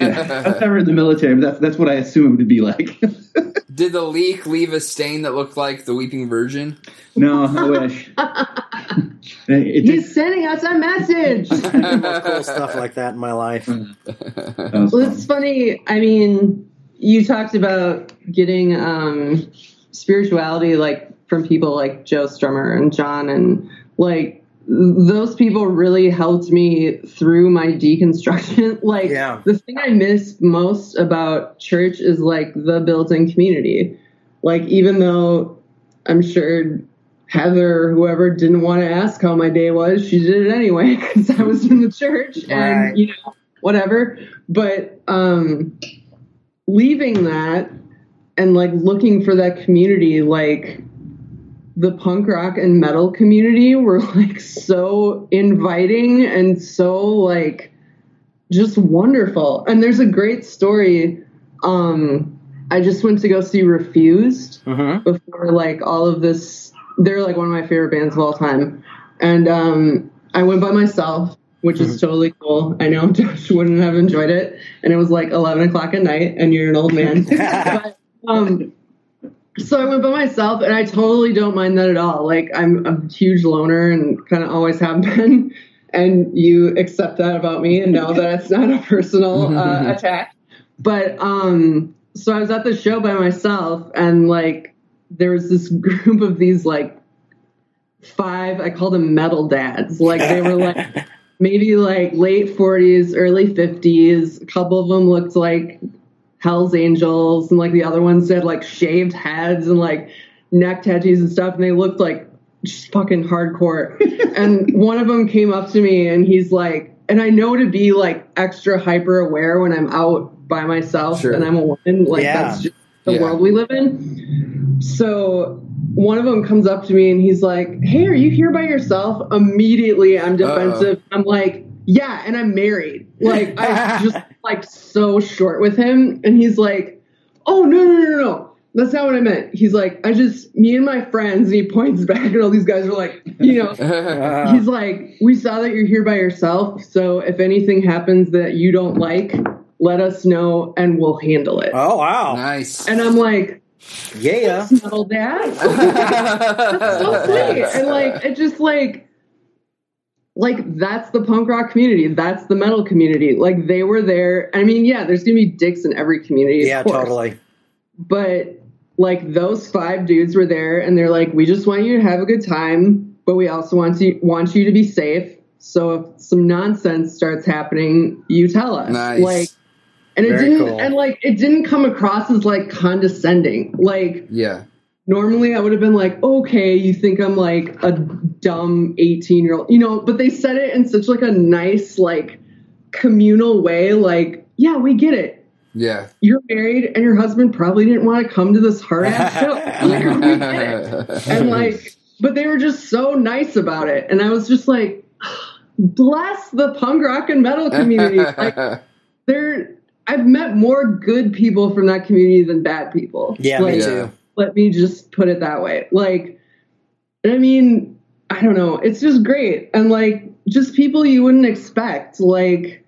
S5: Yeah. I was never in the military, but that's that's what I assume it'd be like.
S1: Did the leak leave a stain that looked like the Weeping Virgin?
S5: no, I wish. It
S4: He's
S5: just-
S4: sending us a message.
S3: Cool stuff like that in my life.
S4: Well,
S5: fun.
S4: it's funny. I mean, you talked about getting um, spirituality like from people like Joe Strummer and John, and like those people really helped me through my deconstruction. like,
S3: Yeah.
S4: the thing I miss most about church is like the built-in community. Like, even though I'm sure Heather or whoever didn't want to ask how my day was, she did it anyway because I was in the church
S3: Right.
S4: and you know whatever. But um, leaving that and like looking for that community, like the punk rock and metal community were like so inviting and so like just wonderful. And there's a great story. Um, I just went to go see Refused
S3: Mm-hmm.
S4: before like all of this. They're like one of my favorite bands of all time, and um, I went by myself, which is totally cool. I know Josh wouldn't have enjoyed it, and it was like eleven o'clock at night, and you're an old man. but, um, so I went by myself, and I totally don't mind that at all. Like I'm a huge loner, and kind of always have been. And you accept that about me, and know that it's not a personal uh, attack. But um, so I was at the show by myself, and like there was this group of these like five, I call them metal dads. Like they were like maybe like late 40s, early 50s. A couple of them looked like Hell's Angels, and like the other ones had like shaved heads and like neck tattoos and stuff, and they looked like just fucking hardcore. and one of them came up to me and he's like, and I know to be like extra hyper aware when I'm out by myself
S1: Sure.
S4: and I'm a woman. Like
S3: Yeah.
S4: that's just the
S1: Yeah.
S4: world we live in. So one of them comes up to me and he's like, "Hey, are you here by yourself?" Immediately, I'm defensive. I'm like, "Yeah," and I'm married. Like I just like so short with him, and he's like, "Oh no no no no." That's not what I meant. He's like, I just, me and my friends, and he points back, and all these guys are like, you know, He's like, we saw that you're here by yourself, so if anything happens that you don't like, let us know and we'll handle it.
S3: oh wow!
S1: nice.
S4: And I'm like,
S3: Yeah.
S4: metal dad, so sweet. And like, it just like, like that's the punk rock community. That's the metal community. Like they were there. I mean, yeah, there's gonna be dicks in every community.
S3: Yeah,
S4: course.
S3: totally.
S4: But like those five dudes were there, and they're like, we just want you to have a good time, but we also want you want you to be safe. So if some nonsense starts happening, you tell us.
S1: Nice.
S4: Like, and it
S3: Very
S4: didn't,
S3: cool.
S4: and like it didn't come across as like condescending. Like
S1: Yeah.
S4: Normally I would have been like, okay, you think I'm like a dumb 18 year old, you know, but they said it in such like a nice, like communal way. Like, yeah, we get it.
S1: Yeah.
S4: You're married and your husband probably didn't want to come to this hard ass show. Like, we get it. And like, but they were just so nice about it. And I was just like, bless the punk rock and metal community. Like, they're, I've met more good people from that community than bad people.
S3: Yeah,
S4: like,
S3: me too.
S4: Let me just put it that way. Like, I mean, I don't know. It's just great. And like, just people you wouldn't expect. Like,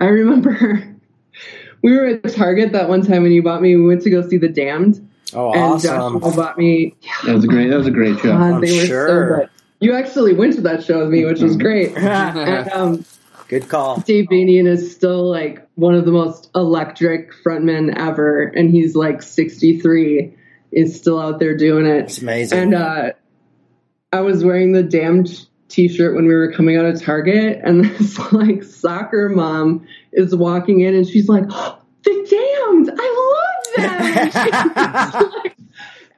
S4: I remember we were at Target that one time when you bought me, we went to go see The Damned.
S3: Oh,
S4: and
S3: awesome.
S4: Joshua bought me.
S5: That was a great. That was a great show.
S4: God,
S3: I'm
S4: they were
S3: sure.
S4: so good. You actually went to that show with me, which was great. and um,
S3: Good call.
S4: Dave Vanian is still like one of the most electric frontmen ever, and he's like 63, is still out there doing it.
S3: It's amazing.
S4: And uh, I was wearing the damned t-shirt when we were coming out of Target, and this like soccer mom is walking in, and she's like, "Oh, "The damned, I love them." Like,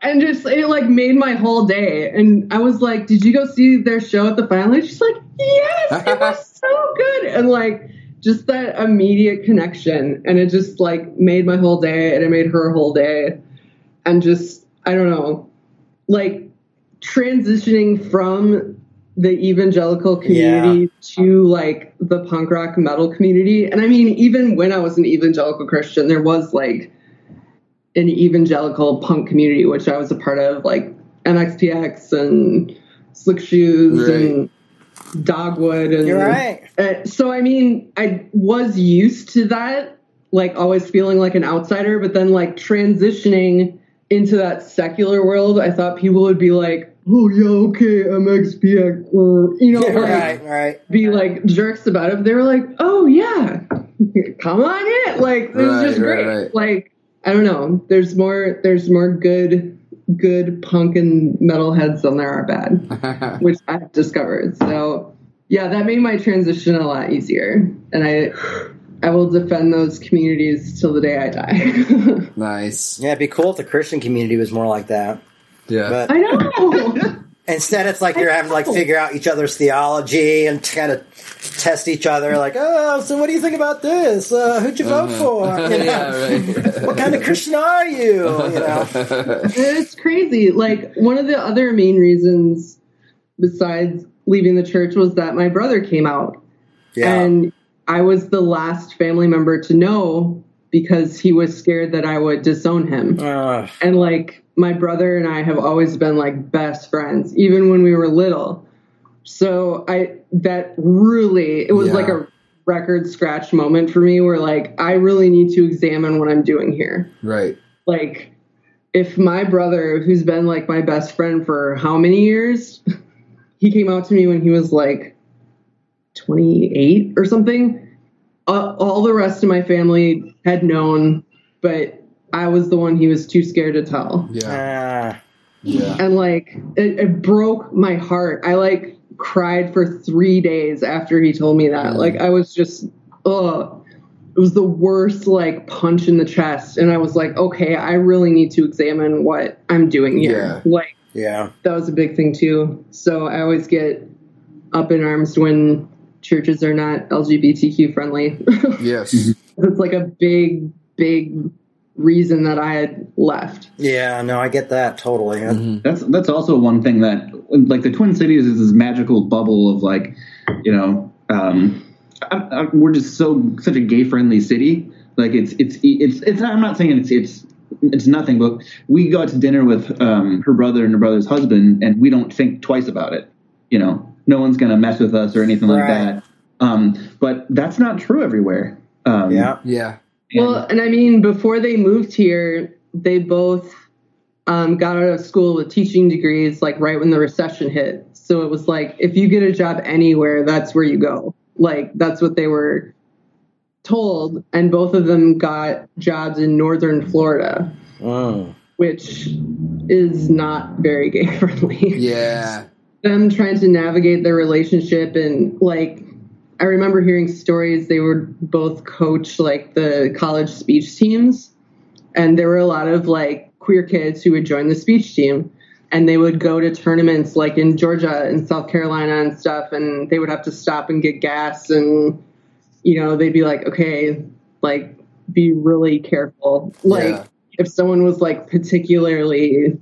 S4: and just it like made my whole day. And I was like, "Did you go see their show at the Final?" She's like, "Yes, it was so good." And like just that immediate connection, and it just like made my whole day, and it made her whole day, and just I don't know, like transitioning from the evangelical community to like the punk rock metal community. And I mean, even when I was an evangelical Christian, there was like an evangelical punk community, which I was a part of, like MXPX and Slick Shoes
S1: Right.
S4: and Dogwood. And
S3: You're right.
S4: uh, so I mean, I was used to that, like always feeling like an outsider, but then like transitioning into that secular world, I thought people would be like, "Oh yeah, okay, MXPX," or you know, like,
S3: right, right.
S4: be like jerks about it. But they were like, "Oh yeah, come on in!" Like it was
S1: Right,
S4: just great.
S1: right.
S4: Like I don't know, there's more, there's more good, good punk and metal heads than there are bad which I've discovered. So yeah, that made my transition a lot easier, and I I will defend those communities till the day I die.
S1: nice.
S3: Yeah, it'd be cool if the Christian community was more like that.
S1: Yeah.
S3: But
S4: I know.
S3: instead, it's like you're having to like figure out each other's theology and kind of test each other. Like, oh, so what do you think about this? Uh, who'd you vote for? You know?
S1: yeah, right.
S3: What kind of Christian are you? You know?
S4: it's crazy. Like one of the other main reasons, besides leaving the church, was that my brother came out,
S3: Yeah.
S4: and I was the last family member to know because he was scared that I would disown him. And like my brother and I have always been like best friends, even when we were little. So I that really it was
S1: Yeah.
S4: like a record scratch moment for me where like I really need to examine what I'm doing here.
S1: right.
S4: Like if my brother, who's been like my best friend for how many years, he came out to me when he was like 28 or something. Uh, all the rest of my family had known, but I was the one he was too scared to tell.
S1: Yeah.
S3: Ah.
S1: Yeah.
S4: And like, it, it broke my heart. I like cried for three days after he told me that. Like, I was just, ugh. It was the worst, like, punch in the chest. And I was like, okay, I really need to examine what I'm doing here. Like,
S3: yeah.
S4: that was a big thing too. So I always get up in arms when churches are not LGBTQ friendly.
S1: Yes.
S4: it's like a big, big reason that I had left.
S3: Yeah, no, I get that totally.
S5: That's that's also one thing that like the Twin Cities is this magical bubble of like, you know, um, I, I, we're just so such a gay friendly city. Like it's it's it's it's. I'm not saying it's it's it's nothing, but we go out to dinner with um, her brother and her brother's husband, and we don't think twice about it. You know, no one's gonna mess with us or anything like
S3: Right.
S5: that. Um, but that's not true everywhere. Um,
S3: Yeah.
S1: Yeah.
S4: Well, and I mean, before they moved here, they both um, got out of school with teaching degrees like right when the recession hit. So it was like if you get a job anywhere, that's where you go. Like that's what they were told, and both of them got jobs in northern Florida,
S3: Mm.
S4: which is not very gay friendly.
S1: Yeah.
S4: Them trying to navigate their relationship and like I remember hearing stories they would both coach like the college speech teams and there were a lot of like queer kids who would join the speech team and they would go to tournaments like in Georgia and South Carolina and stuff and they would have to stop and get gas and you know they'd be like okay like be really careful like
S1: Yeah.
S4: if someone was like particularly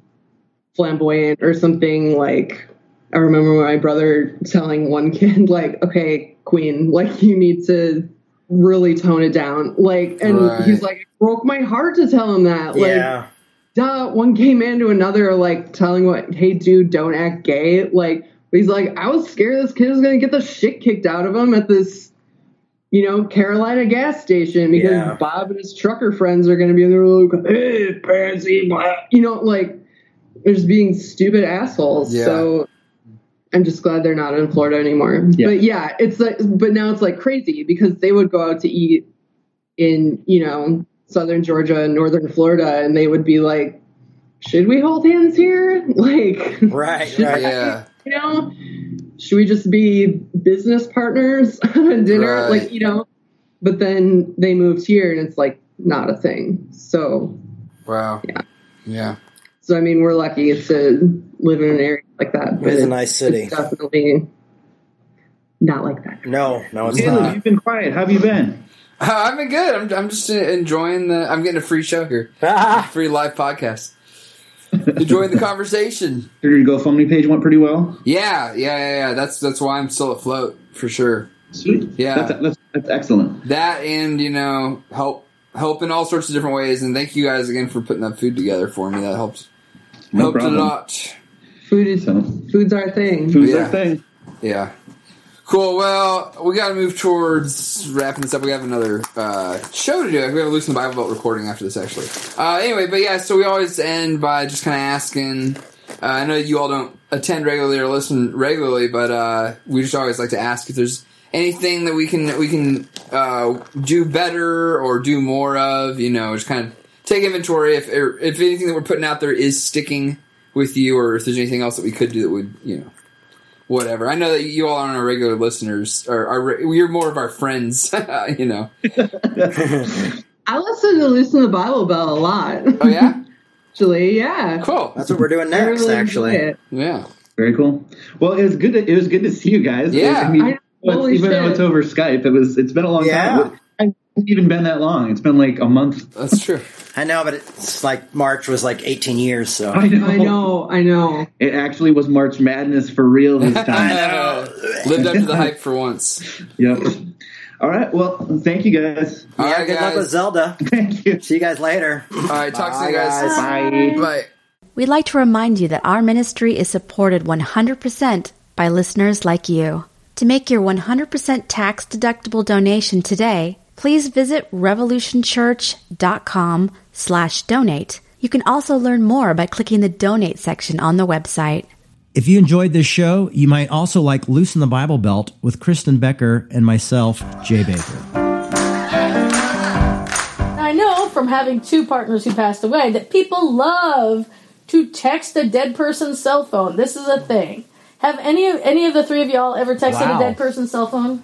S4: flamboyant or something like I remember my brother telling one kid like okay queen like you need to really tone it down like and
S1: Right.
S4: he's like it broke my heart to tell him that like
S3: yeah.
S4: duh one gay man to another like telling what hey dude don't act gay like he's like I was scared this kid was gonna get the shit kicked out of him at this you know, Carolina gas station because
S3: Yeah.
S4: Bob and his trucker friends are going to be there like, hey, pansy, blah. You know, like, they're just being stupid assholes.
S1: Yeah.
S4: So I'm just glad they're not in Florida anymore.
S5: Yeah.
S4: But yeah, it's like, but now it's like crazy because they would go out to eat in, you know, southern Georgia and northern Florida and they would be like, should we hold hands here? Like,
S3: Right, right.
S1: Yeah.
S4: you know should we just be business partners on dinner
S1: Right.
S4: like you know but then they moved here and it's like not a thing so
S1: Wow.
S4: Yeah.
S1: Yeah.
S4: so i mean we're lucky to live in an area like that but
S3: It's a nice city.
S4: it's definitely not like that
S3: No, no, it's
S5: Caleb,
S3: not.
S5: you've been quiet. How have you been?
S1: Uh, I've been good. I'm, I'm just enjoying the. I'm getting a free show here, free live podcast. enjoying the conversation.
S5: Your GoFundMe page went pretty well.
S1: Yeah, yeah, yeah, yeah. That's that's why I'm still afloat for sure.
S5: Sweet.
S1: Yeah.
S5: That's, that's, that's excellent.
S1: That and you know help help in all sorts of different ways. And thank you guys again for putting that food together for me. That helps.
S5: No
S1: helped
S5: problem.
S1: a lot.
S4: Food is
S5: So,
S4: food's our thing
S5: food's
S1: Yeah.
S5: our thing.
S1: Yeah. Cool. Well, we got to move towards wrapping this up. We have another uh, show to do. We have a Loosen the Bible Belt recording after this, actually. Uh, anyway, but yeah, so we always end by just kind of asking. Uh, I know you all don't attend regularly or listen regularly, but uh, we just always like to ask if there's anything that we can we can uh, do better or do more of. You know, just kind of take inventory if if anything that we're putting out there is sticking with you, or if there's anything else that we could do that would you know whatever. I know that you all aren't our regular listeners, or our, you're more of our friends. you know.
S4: i listen to Loosen the Bible Belt a lot
S1: Oh yeah.
S4: actually yeah
S1: Cool.
S3: That's what we're doing next,
S4: really
S3: actually.
S1: Yeah.
S5: Very cool. Well, it was good. To, it was good to see you guys.
S1: Yeah.
S5: I mean,
S4: I-
S5: it's-
S4: holy
S5: even though it's over Skype, it was. It's been a long
S3: Yeah.
S5: time. It hasn't even been that long. It's been like a month.
S1: That's true.
S3: I know, but it's like March was like 18 years, so.
S5: I know.
S4: i know i know
S5: It actually was March Madness for real this time.
S1: I know. lived up to the hype for once.
S5: yep. All right. Well, thank you guys.
S1: All
S3: yeah,
S1: right,
S3: good luck with. Zelda.
S5: Thank you.
S3: See you guys later.
S1: All right. Talk to you
S3: Bye,
S1: guys.
S3: guys.
S5: Bye.
S1: Bye.
S2: We'd like to remind you that our ministry is supported 100% by listeners like you. To make your 100% tax deductible donation today, please visit revolutionchurch.com slash donate. You can also learn more by clicking the donate section on the website.
S6: If you enjoyed this show, you might also like Loosen the Bible Belt with Kristen Becker and myself, Jay Bakker.
S7: I know from having two partners who passed away that people love to text a dead person's cell phone. This is a thing. Have any of any of the three of y'all ever texted
S6: Wow.
S7: a dead person's cell phone?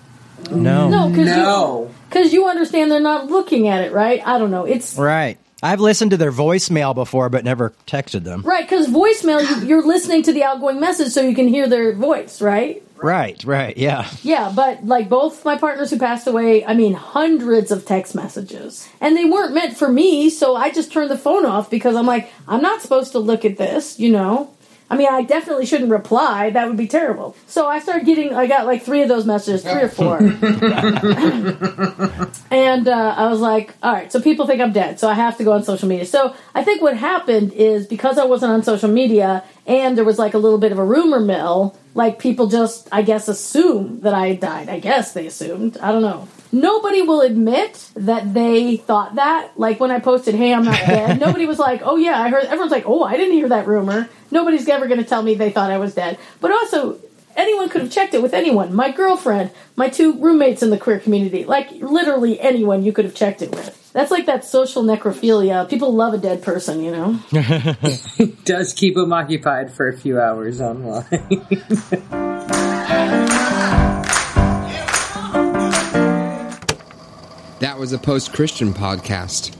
S6: No.
S7: No, because you, 'cause you understand they're not looking at it, right? I don't know. It's
S8: Right. I've listened to their voicemail before, but never texted them.
S7: right because voicemail. You're listening to the outgoing message so you can hear their voice, right?
S8: Right, right, yeah.
S7: Yeah, but like both my partners who passed away, I mean, hundreds of text messages. And they weren't meant for me, so I just turned the phone off because I'm like, I'm not supposed to look at this, you know? I mean, I definitely shouldn't reply. That would be terrible. So I started getting, I got like three of those messages, three or four. and uh, I was like, all right, so people think I'm dead, so I have to go on social media. So I think what happened is because I wasn't on social media and there was like a little bit of a rumor mill, like people just, I guess, assume that I died. I guess they assumed. I don't know. nobody will admit that they thought that. Like when I posted, "Hey, I'm not dead," nobody was like, "Oh yeah, I heard." Everyone's like, "Oh, I didn't hear that rumor." Nobody's ever going to tell me they thought I was dead. But also, anyone could have checked it with anyone. My girlfriend, my two roommates in the queer community, like literally anyone you could have checked it with. That's like that social necrophilia. People love a dead person, you know.
S9: It does keep them occupied for a few hours online.
S10: That was a post Christian podcast.